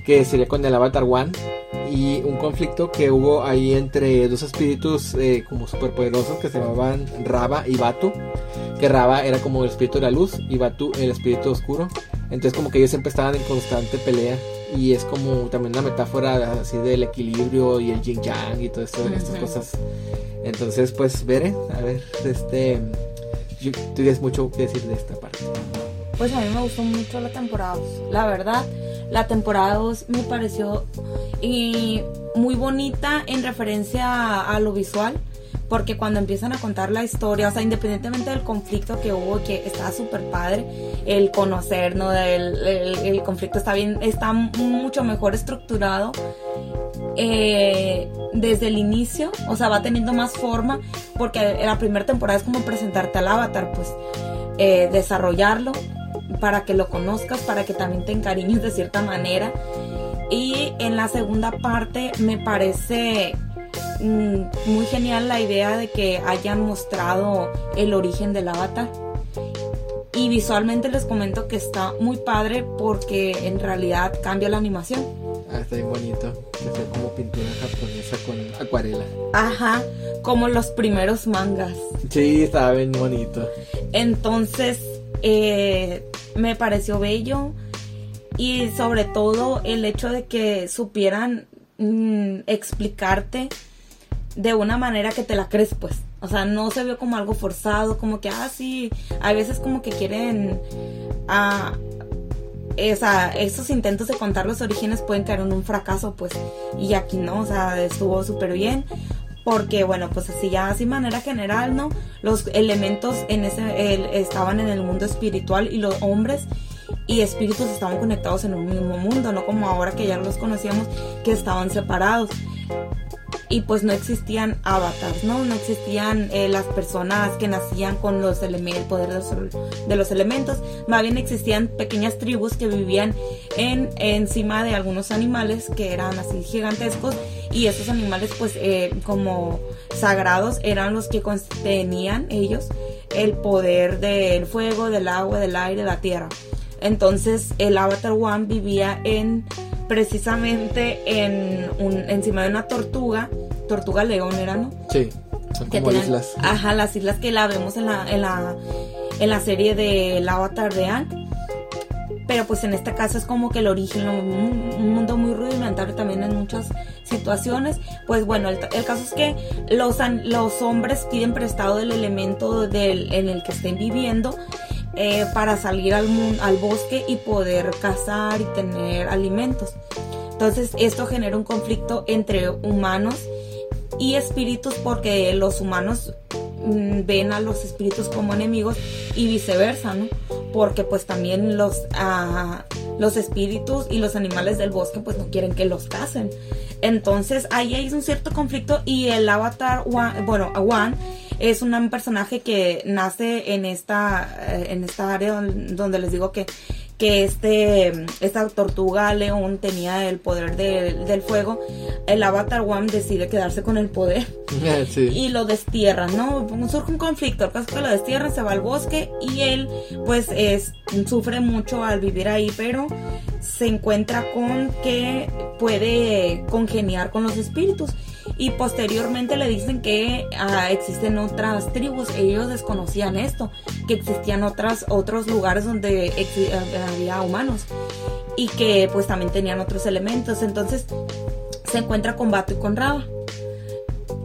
que sería con el Avatar One, y un conflicto que hubo ahí entre dos espíritus eh, como superpoderosos que se llamaban Raba y Batu. Que Raba era como el espíritu de la luz y Batu el espíritu oscuro. Entonces como que ellos siempre estaban en constante pelea y es como también una metáfora así del equilibrio y el yin yang y todas estas cosas. Entonces pues veré, a ver, este, tú tienes mucho que decir de esta parte. Pues a mí me gustó mucho la temporada la verdad. La temporada 2 me pareció y muy bonita en referencia a, lo visual porque cuando empiezan a contar la historia, o sea, independientemente del conflicto que hubo, que estaba súper padre, el conocer, ¿no? El, conflicto está bien, está mucho mejor estructurado eh, desde el inicio, o sea, va teniendo más forma, porque la primera temporada es como presentarte al avatar, pues, eh, desarrollarlo para que lo conozcas, para que también te encariñes de cierta manera y en la segunda parte me parece muy genial la idea de que hayan mostrado el origen del avatar. Y visualmente les comento que está muy padre porque en realidad cambia la animación. Ah, está bien bonito. Es como pintura japonesa con acuarela. Ajá, como los primeros mangas. Sí, estaba bien bonito. Entonces, eh, me pareció bello y sobre todo el hecho de que supieran mm, explicarte de una manera que te la crees pues. O sea no se vio como algo forzado como que ah sí a veces como que quieren ah, esa, esos intentos de contar los orígenes pueden caer en un fracaso pues. Y aquí no o sea estuvo súper bien porque bueno pues así ya así manera general no los elementos en ese estaban en el mundo espiritual y los hombres y espíritus estaban conectados en un mismo mundo, no como ahora que ya los conocíamos que estaban separados. Y pues no existían avatars, ¿no? No existían eh, las personas que nacían con los el poder de los, de los, elementos. Más bien existían pequeñas tribus que vivían en, encima de algunos animales que eran así gigantescos. Y esos animales pues eh, como sagrados eran los que contenían ellos el poder del fuego, del agua, del aire, de la tierra. Entonces el Avatar One vivía en precisamente en un, encima de una tortuga, tortuga león era, ¿no? Sí, son como islas. Ajá, las islas que la vemos en la, en la, en la serie de El Avatar de. Pero pues en este caso es como que el origen, un, mundo muy rudimentario también en muchas situaciones. Pues bueno, el, caso es que los, los hombres piden prestado el elemento del, en el que estén viviendo eh, para salir al, al bosque y poder cazar y tener alimentos. Entonces esto genera un conflicto entre humanos y espíritus porque los humanos mm, ven a los espíritus como enemigos y viceversa, ¿no? Porque pues también los, ah, los espíritus y los animales del bosque pues no quieren que los casen. Entonces ahí hay un cierto conflicto y el avatar, one, bueno, One es un personaje que nace en esta, eh, en esta área donde les digo que, que este, esta tortuga león tenía el poder del fuego. El Avatar One decide quedarse con el poder <laughs> y lo destierra, ¿no? Surge un conflicto, el caso que lo destierra, se va al bosque y él pues es, sufre mucho al vivir ahí, pero se encuentra con que puede congeniar con los espíritus y posteriormente le dicen que ah, existen otras tribus, ellos desconocían esto, que existían otras, otros lugares donde había humanos y que pues también tenían otros elementos, entonces se encuentra con Bato y con Raba.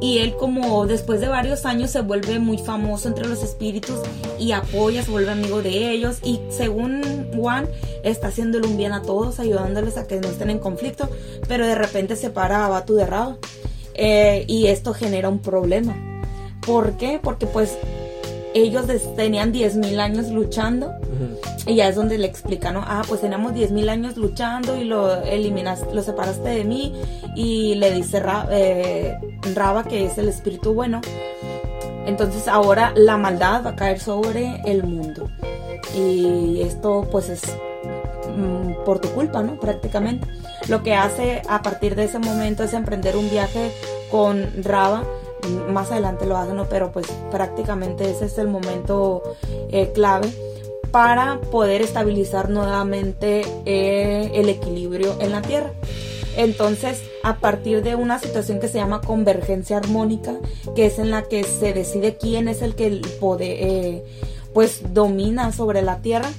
Y él como después de varios años se vuelve muy famoso entre los espíritus y apoya, se vuelve amigo de ellos y según Juan está haciéndole un bien a todos, ayudándoles a que no estén en conflicto, pero de repente separa a Batu de Raba. Eh, y esto genera un problema. ¿Por qué? Porque pues ellos tenían 10.000 años luchando y ya es donde le explican, ¿no? Ah, pues teníamos 10.000 años luchando y lo eliminaste, lo separaste de mí y le dice eh, Raba que es el espíritu bueno. Entonces ahora la maldad va a caer sobre el mundo. Y esto pues es mm, por tu culpa, ¿no? Prácticamente. Lo que hace a partir de ese momento es emprender un viaje con Raba. Más adelante lo hacen, ¿no? pero pues prácticamente ese es el momento eh, clave para poder estabilizar nuevamente eh, el equilibrio en la Tierra. Entonces, a partir de una situación que se llama convergencia armónica, que es en la que se decide quién es el que poder, eh, pues domina sobre la Tierra,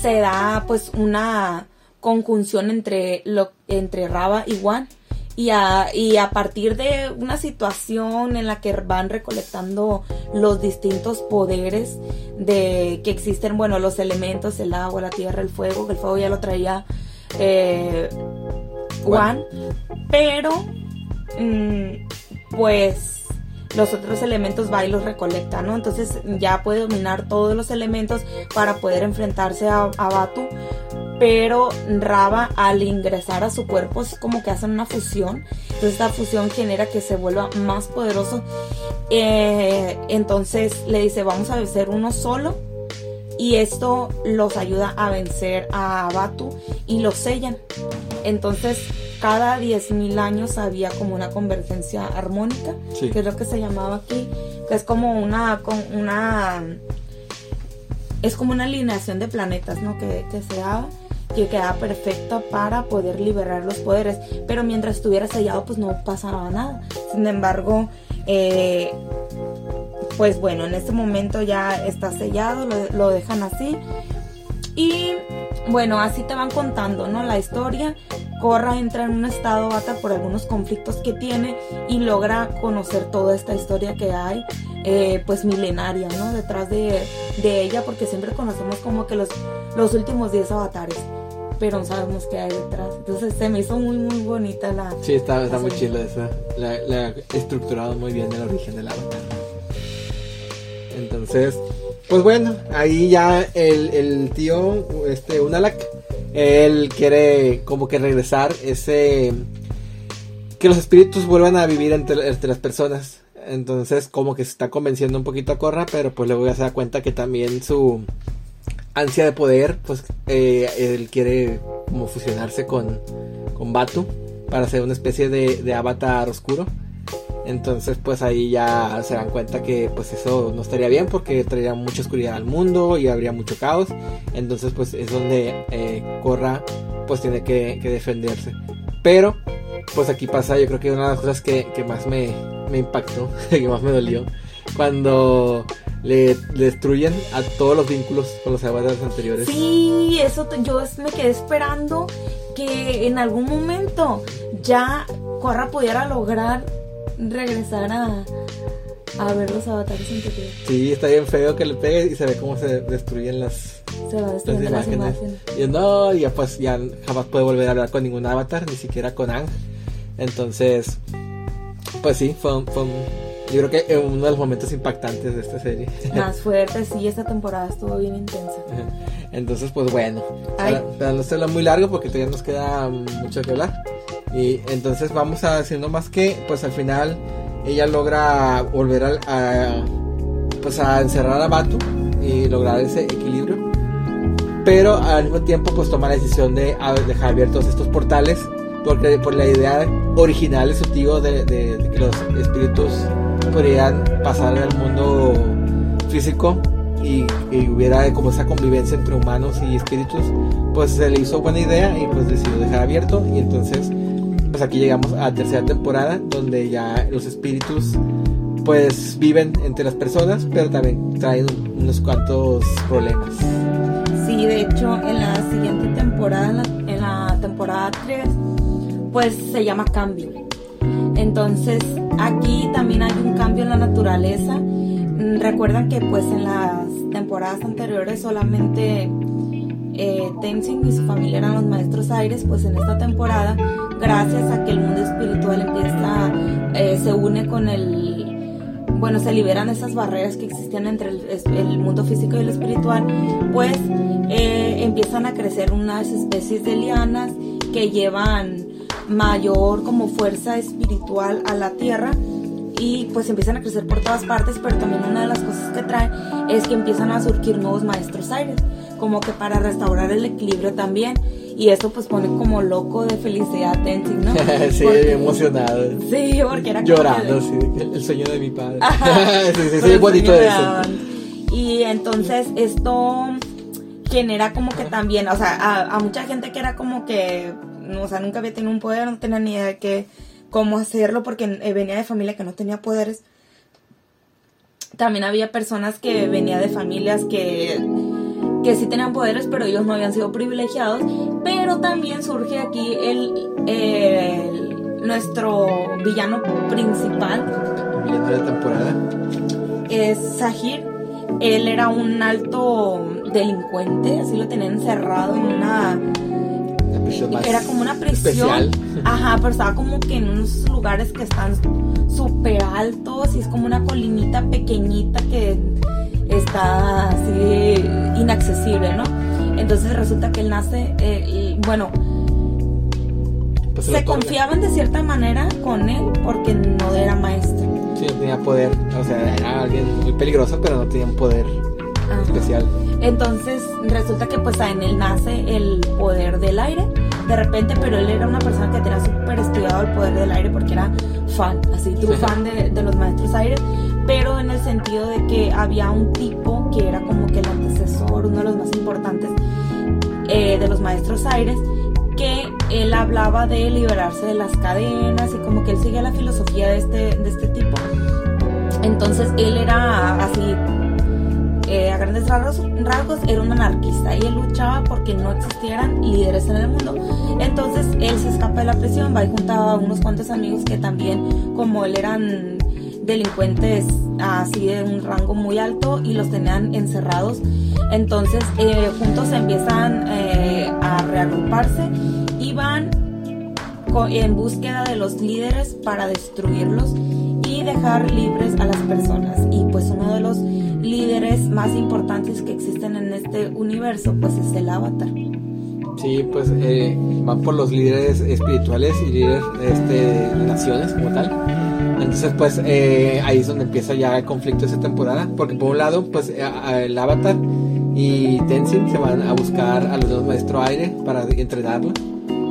se da pues una conjunción entre lo entre Raba y Juan. Y a, y a partir de una situación en la que van recolectando los distintos poderes de que existen, bueno, los elementos, el agua, la tierra, el fuego, que el fuego ya lo traía eh, Juan, pero mm, pues los otros elementos va y los recolecta, ¿no? Entonces ya puede dominar todos los elementos para poder enfrentarse a, a Batu. Pero Raba al ingresar a su cuerpo es como que hacen una fusión. Entonces esta fusión genera que se vuelva más poderoso. Eh, entonces le dice, vamos a ser uno solo. Y esto los ayuda a vencer a Batu y lo sellan. Entonces cada 10.000 años había como una convergencia armónica, que es lo que se llamaba aquí, que es como una, una es como una alineación de planetas, ¿no? Que, que se daba que quedaba perfecta para poder liberar los poderes. Pero mientras estuviera sellado, pues no pasaba nada. Sin embargo, eh, pues bueno, en este momento ya está sellado, lo, lo, dejan así. Y bueno, así te van contando, ¿no? La historia. Corra entra en un estado bata por algunos conflictos que tiene y logra conocer toda esta historia que hay, eh, pues milenaria, ¿no? Detrás de, de, ella, porque siempre conocemos como que los, los últimos 10 avatares, pero no sabemos qué hay detrás. Entonces se me hizo muy, muy bonita la. Sí, está, está muy chila esa. La, la estructurado muy bien el origen del avatar. Entonces, pues bueno, ahí ya el, el tío, este, Unalak él quiere como que regresar ese... Que los espíritus vuelvan a vivir entre, las personas. Entonces como que se está convenciendo un poquito a Corra, pero pues luego ya se da cuenta que también su ansia de poder, pues eh, él quiere como fusionarse con, con Batu para hacer una especie de, de avatar oscuro. Entonces pues ahí ya se dan cuenta que pues eso no estaría bien porque traería mucha oscuridad al mundo y habría mucho caos. Entonces pues es donde eh, Corra pues tiene que, defenderse. Pero pues aquí pasa yo creo que una de las cosas que, más me, impactó, <laughs> que más me dolió, cuando le, le, destruyen a todos los vínculos con los avatars anteriores. Sí, eso yo me quedé esperando que en algún momento ya Corra pudiera lograr regresar a, a ver los avatares anteriores. Sí, está bien feo que le pegue y se ve cómo se destruyen las, se va destruyendo las imágenes. Las imágenes. Y no, ya pues ya jamás puede volver a hablar con ningún avatar, ni siquiera con Ang. Entonces, pues sí, fue, fue un, yo creo que uno de los momentos impactantes de esta serie. <laughs> Más fuerte, sí, esta temporada estuvo bien intensa. Entonces, pues bueno, para, para, no serlo muy largo porque todavía nos queda mucho que hablar. Y entonces vamos a haciendo más que, pues al final ella logra volver a, pues a encerrar a Batu y lograr ese equilibrio. Pero al mismo tiempo pues toma la decisión de dejar abiertos estos portales porque por la idea original de su tío de, de, de que los espíritus podrían pasar al mundo físico y, y, hubiera como esa convivencia entre humanos y espíritus, pues se le hizo buena idea y pues decidió dejar abierto y entonces pues aquí llegamos a la tercera temporada donde ya los espíritus pues viven entre las personas pero también traen unos cuantos problemas. Sí, de hecho en la siguiente temporada, en la, temporada 3, pues se llama cambio. Entonces aquí también hay un cambio en la naturaleza. Recuerdan que pues en las temporadas anteriores solamente eh, Tenzin y su familia eran los maestros aires, pues en esta temporada, gracias a que el mundo espiritual empieza, eh, se une con el, bueno, se liberan esas barreras que existían entre el, el mundo físico y el espiritual, pues eh, empiezan a crecer unas especies de lianas que llevan mayor como fuerza espiritual a la tierra y pues empiezan a crecer por todas partes, pero también una de las cosas que trae es que empiezan a surgir nuevos maestros aires, como que para restaurar el equilibrio también. Y eso pues pone como loco de felicidad a Tenzin, ¿no? <laughs> sí, porque, emocionado. Sí, porque era Llorando, como sí, el, sueño de mi padre. <laughs> sí, sí, sí, bonito eso. Y entonces esto genera como que también, o sea, a, a mucha gente que era como que no, o sea, nunca había tenido un poder, no tenía ni idea de qué, cómo hacerlo porque eh, venía de familia que no tenía poderes. También había personas que venía de familias que, que sí tenían poderes, pero ellos no habían sido privilegiados. Pero también surge aquí el, el nuestro villano principal. Villano de la temporada. Es Sahir. Él era un alto delincuente, así lo tenían encerrado en una era como una prisión. especial. Ajá, pero estaba como que en unos lugares que están súper altos y es como una colinita pequeñita que está así inaccesible, ¿no? Entonces resulta que él nace, eh, y, bueno, Pues se confiaban de cierta manera con él porque no era maestro. Sí, no tenía poder. O sea, era alguien muy peligroso, pero no tenía un poder Ajá. especial. Entonces resulta que pues en él nace el poder del aire, de repente, pero él era una persona que tenía súper estudiado el poder del aire porque era fan, así, true fan de, de los maestros aire, pero en el sentido de que había un tipo que era como que el antecesor, uno de los más importantes eh, de los maestros aires, que él hablaba de liberarse de las cadenas y como que él seguía la filosofía de este, de este tipo. Entonces él era así, eh, a grandes rasgos, rasgos, era un anarquista y él luchaba porque no existieran líderes en el mundo. Entonces él se escapa de la prisión, va y junta a unos cuantos amigos que también, como él, eran delincuentes así de un rango muy alto y los tenían encerrados. Entonces eh, juntos empiezan eh, a reagruparse y van en búsqueda de los líderes para destruirlos y dejar libres a las personas. Y pues uno de los líderes más importantes que existen en este universo pues es el avatar. Sí, pues eh, van por los líderes espirituales y líderes este, de naciones como tal. Entonces, pues eh, ahí es donde empieza ya el conflicto de esa temporada. Porque por un lado, pues eh, el Avatar y Tenzin se van a buscar a los dos maestros aire para entrenarlo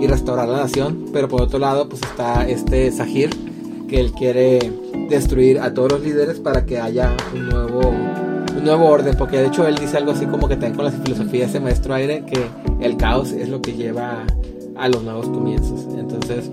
y restaurar la nación. Pero por otro lado, pues está este Sahir, que él quiere destruir a todos los líderes para que haya un nuevo un nuevo orden, porque de hecho él dice algo así como que también con la filosofía de ese maestro aire, que el caos es lo que lleva a los nuevos comienzos. Entonces,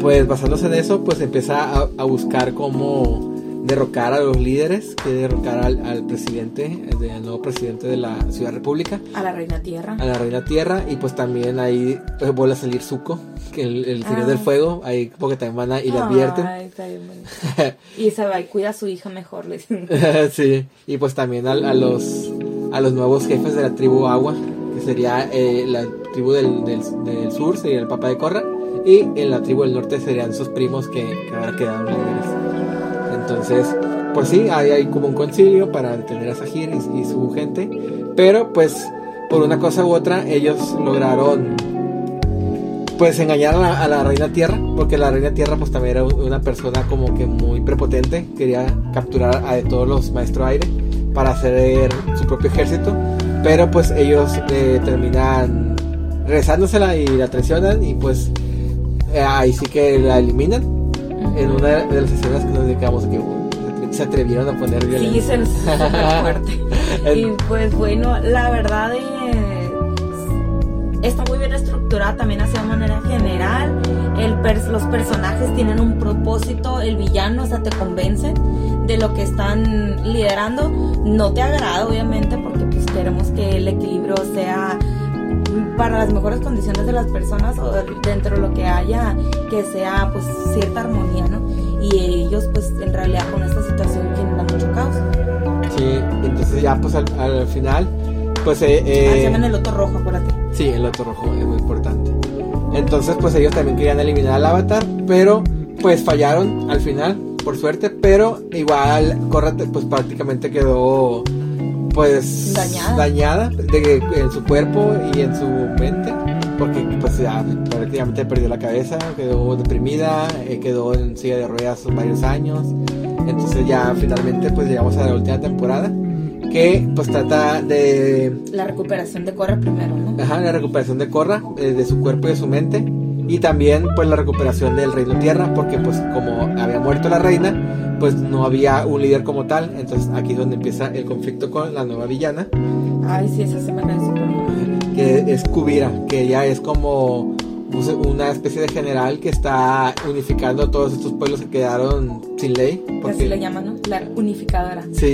pues basándose en eso, pues empieza a, a buscar cómo derrocar a los líderes, que derrocar al, al presidente, el, al nuevo presidente de la Ciudad República, A la reina tierra. a la reina tierra, y pues también ahí pues, vuelve a salir Zuko, que el, el señor Ah. del fuego, ahí porque también van a, y le advierten. Ay, está bien bonito. <laughs> y se va y cuida a su hija mejor. le dicen. <laughs> sí, y pues también a, los a los nuevos jefes de la tribu Agua, que sería eh, la tribu del, del, del sur, sería el Papa de Corra, y en la tribu del norte serían sus primos que, que ahora quedaron líderes. Entonces, pues sí, hay, hay como un concilio para detener a Sahir y, su gente, pero pues por una cosa u otra ellos lograron pues engañar a la, reina tierra, porque la reina tierra pues también era una persona como que muy prepotente, quería capturar a todos los maestros aire para hacer su propio ejército, pero pues ellos eh, terminan regresándosela y la traicionan y pues eh, ahí sí que la eliminan en una de las escenas que nos dedicamos que uh, se atrevieron a poner Sí, violencia. se súper fuerte. <laughs> y pues bueno, la verdad eh, está muy bien estructurada también hacia manera general. El pers- los personajes tienen un propósito, el villano, o sea, te convence de lo que están liderando. No te agrada, obviamente, porque pues queremos que el equilibrio sea para las mejores condiciones de las personas o dentro de lo que haya que sea pues cierta armonía, ¿no? Y ellos pues en realidad con esta situación generan mucho caos. Sí, entonces ya pues al, al final pues eh, Ah, eh, se llaman el loto rojo, acuérdate. Sí, el otro rojo es muy importante. Entonces, pues ellos también querían eliminar al avatar, pero pues fallaron al final, por suerte, pero igual Korra pues prácticamente quedó pues Dañada. dañada de, en su cuerpo y en su mente, porque pues ya prácticamente perdió la cabeza, quedó deprimida, eh, quedó en silla de ruedas varios años. Entonces ya finalmente pues llegamos a la última temporada que pues trata de La recuperación de Corra primero, ¿no? Ajá, la recuperación de Korra, eh, de su cuerpo y de su mente. Y también pues la recuperación del reino tierra, porque pues como había muerto la reina, pues no había un líder como tal. Entonces aquí es donde empieza el conflicto con la nueva villana, Ay, sí, esa se me cae súper que es Kubira, que ella es como pues, una especie de general que está unificando a todos estos pueblos que quedaron sin ley. Porque, Así le llaman, ¿no? La unificadora. Sí.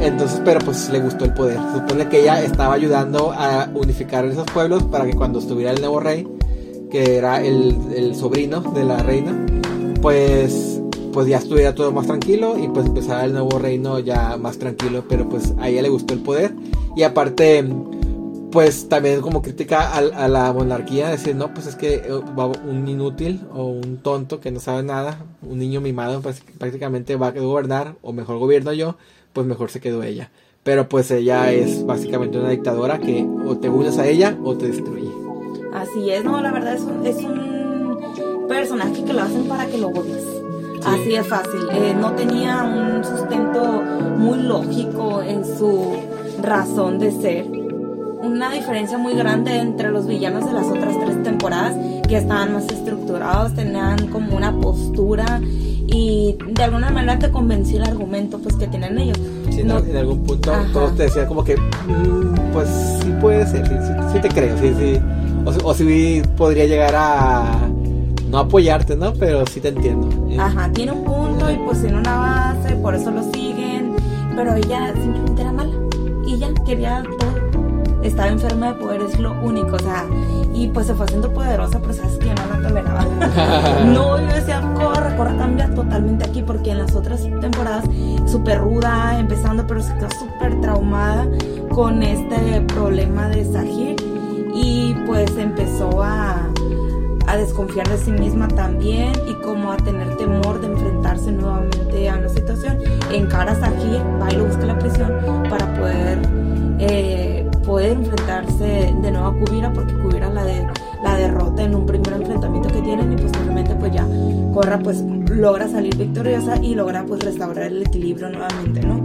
Entonces, pero pues le gustó el poder. Se supone que ella estaba ayudando a unificar esos pueblos para que cuando estuviera el nuevo rey, que era el, el sobrino de la reina, pues pues ya estuviera todo más tranquilo y pues empezara el nuevo reino ya más tranquilo, pero pues a ella le gustó el poder y aparte pues también como crítica a, la monarquía, decir, no, pues es que eh, un inútil o un tonto que no sabe nada, un niño mimado, pues prácticamente va a gobernar, o mejor gobierno yo, pues mejor se quedó ella. Pero pues ella es básicamente una dictadora que o te unes a ella o te destruye. Así es, no, la verdad es un, es un personaje que lo hacen para que lo odies. Así es fácil. Eh, no tenía un sustento muy lógico en su razón de ser una diferencia muy grande entre los villanos de las otras tres temporadas, que estaban más estructurados, tenían como una postura y de alguna manera te convenció el argumento pues que tienen ellos. Sí, no, en algún punto todos te decían como que, mm, pues sí puede ser, sí, te creo, sí, sí. O, o sí podría llegar a no apoyarte, ¿no? Pero sí te entiendo. Ajá, tiene un punto y pues tiene una base, por eso lo siguen, pero ella simplemente era mala y ya quería todo estaba enferma de poder, es lo único, o sea, y pues se fue haciendo poderosa, pero sabes que no la toleraba. <laughs> no, yo decía, corre, corre, cambia totalmente aquí, porque en las otras temporadas, súper ruda, empezando, pero se quedó súper traumada con este problema de Sahir, y pues empezó a, a desconfiar de sí misma también, y como a tener temor de enfrentarse nuevamente a una situación. Encara a Sahir, va y lo busca la prisión para poder. Eh, poder enfrentarse de nuevo a Kubira porque Kubira la, de, la derrota en un primer enfrentamiento que tienen y posteriormente pues ya Corra pues logra salir victoriosa y logra pues restaurar el equilibrio nuevamente, ¿no?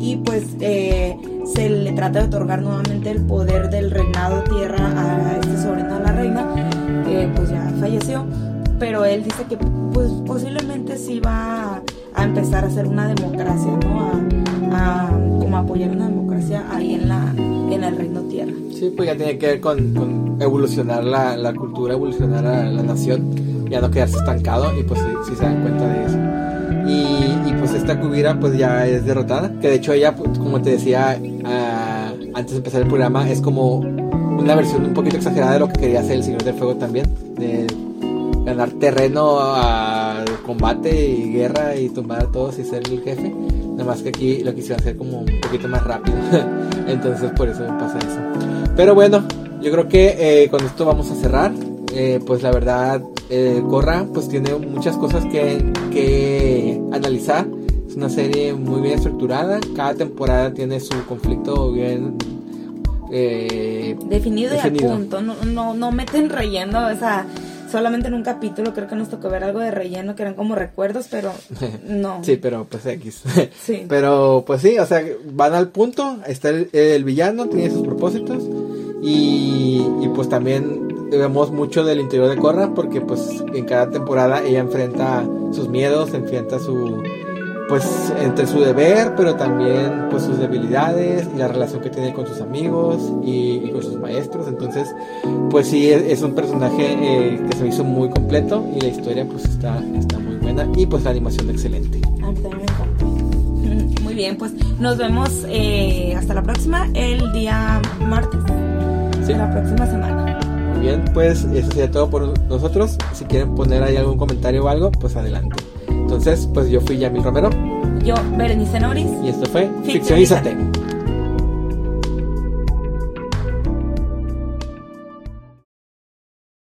Y pues eh, se le trata de otorgar nuevamente el poder del reinado tierra a este sobrino de la reina pues ya falleció pero él dice que pues posiblemente sí va a, empezar a hacer una democracia, ¿no? A, como apoyar una democracia ahí en la en el reino tierra. Sí, pues ya tiene que ver con, evolucionar la, la, cultura, evolucionar la, la, nación, ya no quedarse estancado y pues sí, se dan cuenta de eso. Y, y, pues esta Kubira pues ya es derrotada, que de hecho ella, pues, como te decía ah, antes de empezar el programa, es como una versión un poquito exagerada de lo que quería hacer el Señor del Fuego también, de ganar terreno a combate y guerra y tumbar a todos y ser el jefe. Nada más que aquí lo quisiera hacer como un poquito más rápido. <laughs> Entonces por eso pasa eso. Pero bueno, yo creo que eh, con esto vamos a cerrar. Eh, pues la verdad, eh, Corra pues tiene muchas cosas que, que analizar. Es una serie muy bien estructurada. Cada temporada tiene su conflicto bien definido, y a punto. No, no, no meten relleno. O sea, solamente en un capítulo creo que nos tocó ver algo de relleno que eran como recuerdos, pero <laughs> no. sí, pero pues X. sí. <laughs> Pero pues sí, o sea, van al punto, está el, villano, tiene sus propósitos y, y, pues también vemos mucho del interior de Corra porque pues en cada temporada ella enfrenta sus miedos, enfrenta su pues entre su deber, pero también pues sus debilidades y la relación que tiene con sus amigos y, con sus maestros. Entonces, pues sí, es, un personaje eh, que se me hizo muy completo y la historia pues está, está muy buena y pues la animación excelente. Muy bien, pues nos vemos eh, hasta la próxima, el día martes sí. la próxima semana. Muy bien, pues eso sería todo por nosotros. Si quieren poner ahí algún comentario o algo, pues adelante. Entonces, pues yo fui Yamil Romero. Yo, Berenice Noris. Y esto fue Ficcionízate.